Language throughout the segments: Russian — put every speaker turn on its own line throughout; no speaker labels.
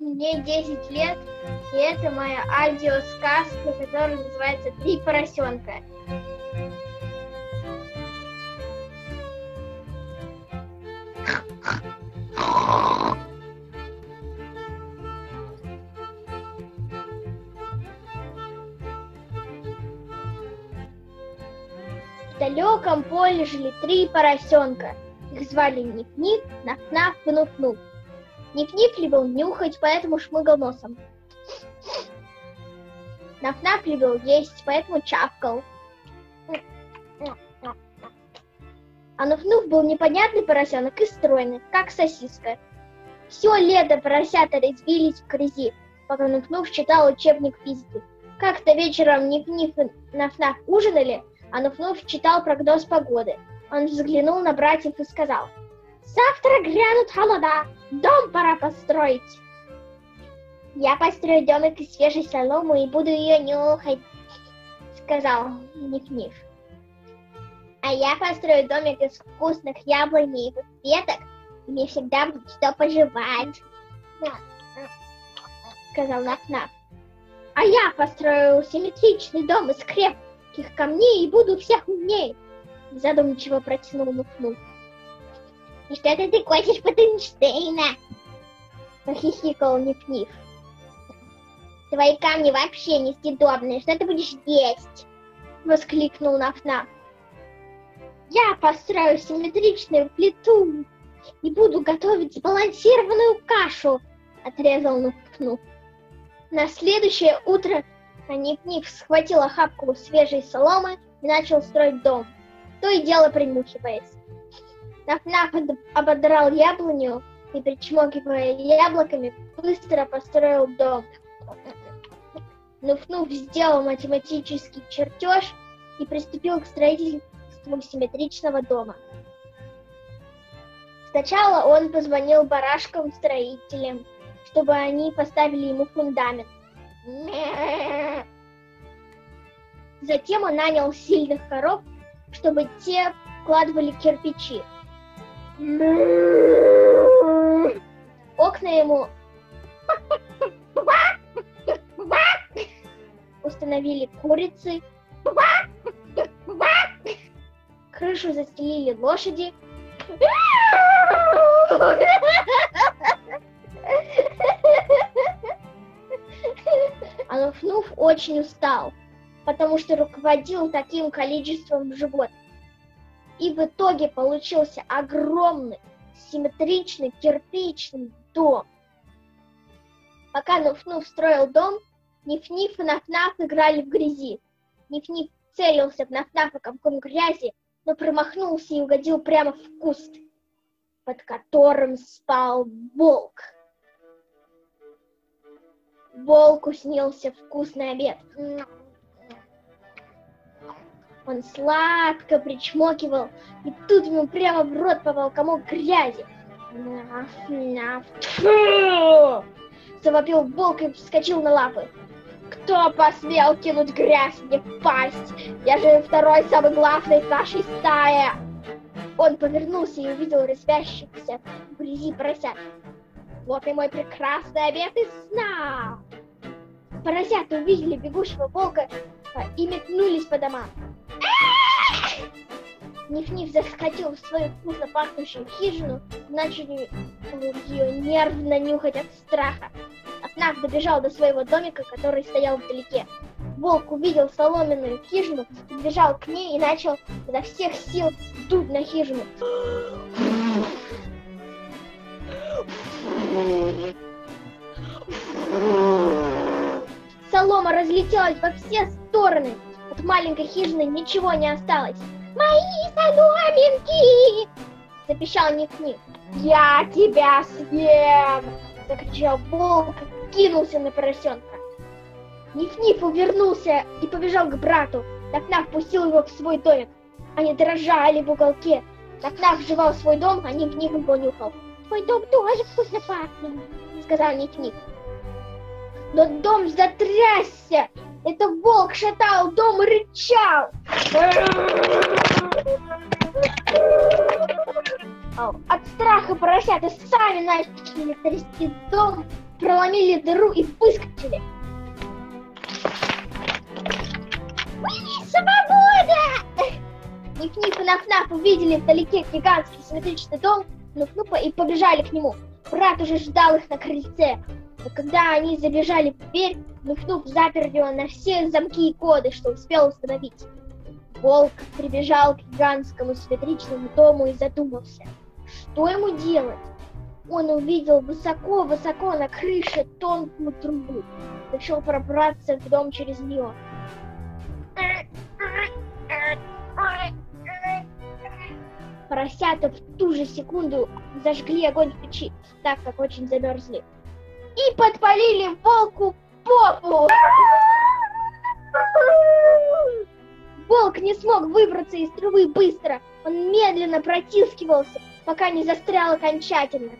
мне 10 лет, и это моя аудиосказка, которая называется «Три поросенка». В далеком поле жили три поросенка. Их звали Ник-Ник, Наф-Наф и Нуф-Нуф. Ник-Ник любил нюхать, поэтому шмыгал носом. Наф-Наф любил есть, поэтому чавкал. А Нуф-Нуф был непонятный поросенок и стройный, как сосиска. Все лето поросята резвились в грязи, пока Нуф-Нуф читал учебник физики. Как-то вечером Ник-Ник и Наф-Наф ужинали, а Нуф-Нуф читал прогноз погоды. Он взглянул на братьев и сказал, «Завтра грянут холода, дом пора построить». «Я построю домик из свежей соломы и буду ее нюхать», — сказал Ниф-Ниф. «А я построю домик из вкусных яблоневых веток, и мне всегда будет что пожевать», — сказал Наф-Наф. «А я построю симметричный дом из крепких камней и буду всех умнее», задумчиво протянул Нуф-Нуф. «И что это ты хочешь под Эйнштейна?» Похихикал Ниф-Ниф. «Твои камни вообще несъедобные, что ты будешь есть?» Воскликнул Наф-Наф. «Я построю симметричную плиту и буду готовить сбалансированную кашу!» Отрезал Нуф-Нуф. На следующее утро Ниф-Ниф схватил охапку свежей соломы и начал строить дом то и дело принюхиваясь. Наф-Наф ободрал яблоню и, причмокивая яблоками, быстро построил дом. Нуф-Нуф сделал математический чертеж и приступил к строительству симметричного дома. Сначала он позвонил барашкам-строителям, чтобы они поставили ему фундамент. Затем он нанял сильных коров чтобы те вкладывали кирпичи. Окна ему установили курицы. Крышу застелили лошади. А Нуф-Нуф очень устал потому что руководил таким количеством животных. И в итоге получился огромный, симметричный, кирпичный дом. Пока Нуф-Нуф строил дом, Ниф-Ниф и Наф-Наф играли в грязи. Ниф-Ниф целился в Наф-Нафа комком грязи, но промахнулся и угодил прямо в куст, под которым спал волк. Волку снился вкусный обед. Он сладко причмокивал, и тут ему прямо в рот попал комок грязи. Тьфу! Завопил волк и вскочил на лапы. Кто посмел кинуть грязь мне в пасть? Я же второй самый главный в нашей стае. Он повернулся и увидел резвящихся в грязи поросят. Вот и мой прекрасный обед из сна. Поросята увидели бегущего волка и метнулись по домам. Ниф-Ниф заскочил в свою вкусно пахнущую хижину, начали ее нервно нюхать от страха. Однако добежал до своего домика, который стоял вдалеке. Волк увидел соломенную хижину, бежал к ней и начал изо всех сил дуть на хижину. Солома разлетелась во все стороны. От маленькой хижины ничего не осталось. «Мои соломинки!» — запищал Ник-Ник. «Я тебя съем!» — закричал волк кинулся на поросенка. Ниф-Ниф увернулся и побежал к брату. Наф-Наф пустил его в свой домик. Они дрожали в уголке. Нафнаф жевал свой дом, а Ник-Ник понюхал. Твой дом тоже вкусно пахнет, сказал Ник-Ник. Но дом затрясся. Это волк шатал дом рычал. От страха поросята сами начали трясти дом, проломили дыру и выскочили. Свобода! Ник-Ник и Наф-Наф увидели вдалеке гигантский симметричный дом Нуф-Нуфа и побежали к нему. Брат уже ждал их на крыльце. Но когда они забежали в дверь, Нуф-Нуф запер его на все замки и коды, что успел установить. Волк прибежал к гигантскому симметричному дому и задумался, что ему делать. Он увидел высоко-высоко на крыше тонкую трубу. Решил пробраться в дом через нее. Поросята в ту же секунду зажгли огонь в печи, так как очень замерзли. И подпалили волку попу! Волк не смог выбраться из трубы быстро. Он медленно протискивался, пока не застрял окончательно.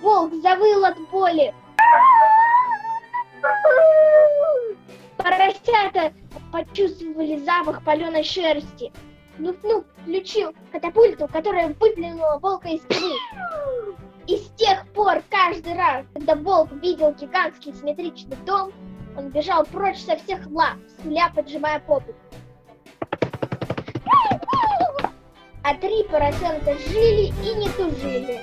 Волк завыл от боли. Поросята почувствовали запах паленой шерсти. Нуф-Нуф включил катапульту, которая выплюнула волка из тьмы. И с тех пор каждый раз, когда волк видел гигантский симметричный дом, он бежал прочь со всех лап, скуля поджимая попу. А три поросенка жили и не тужили.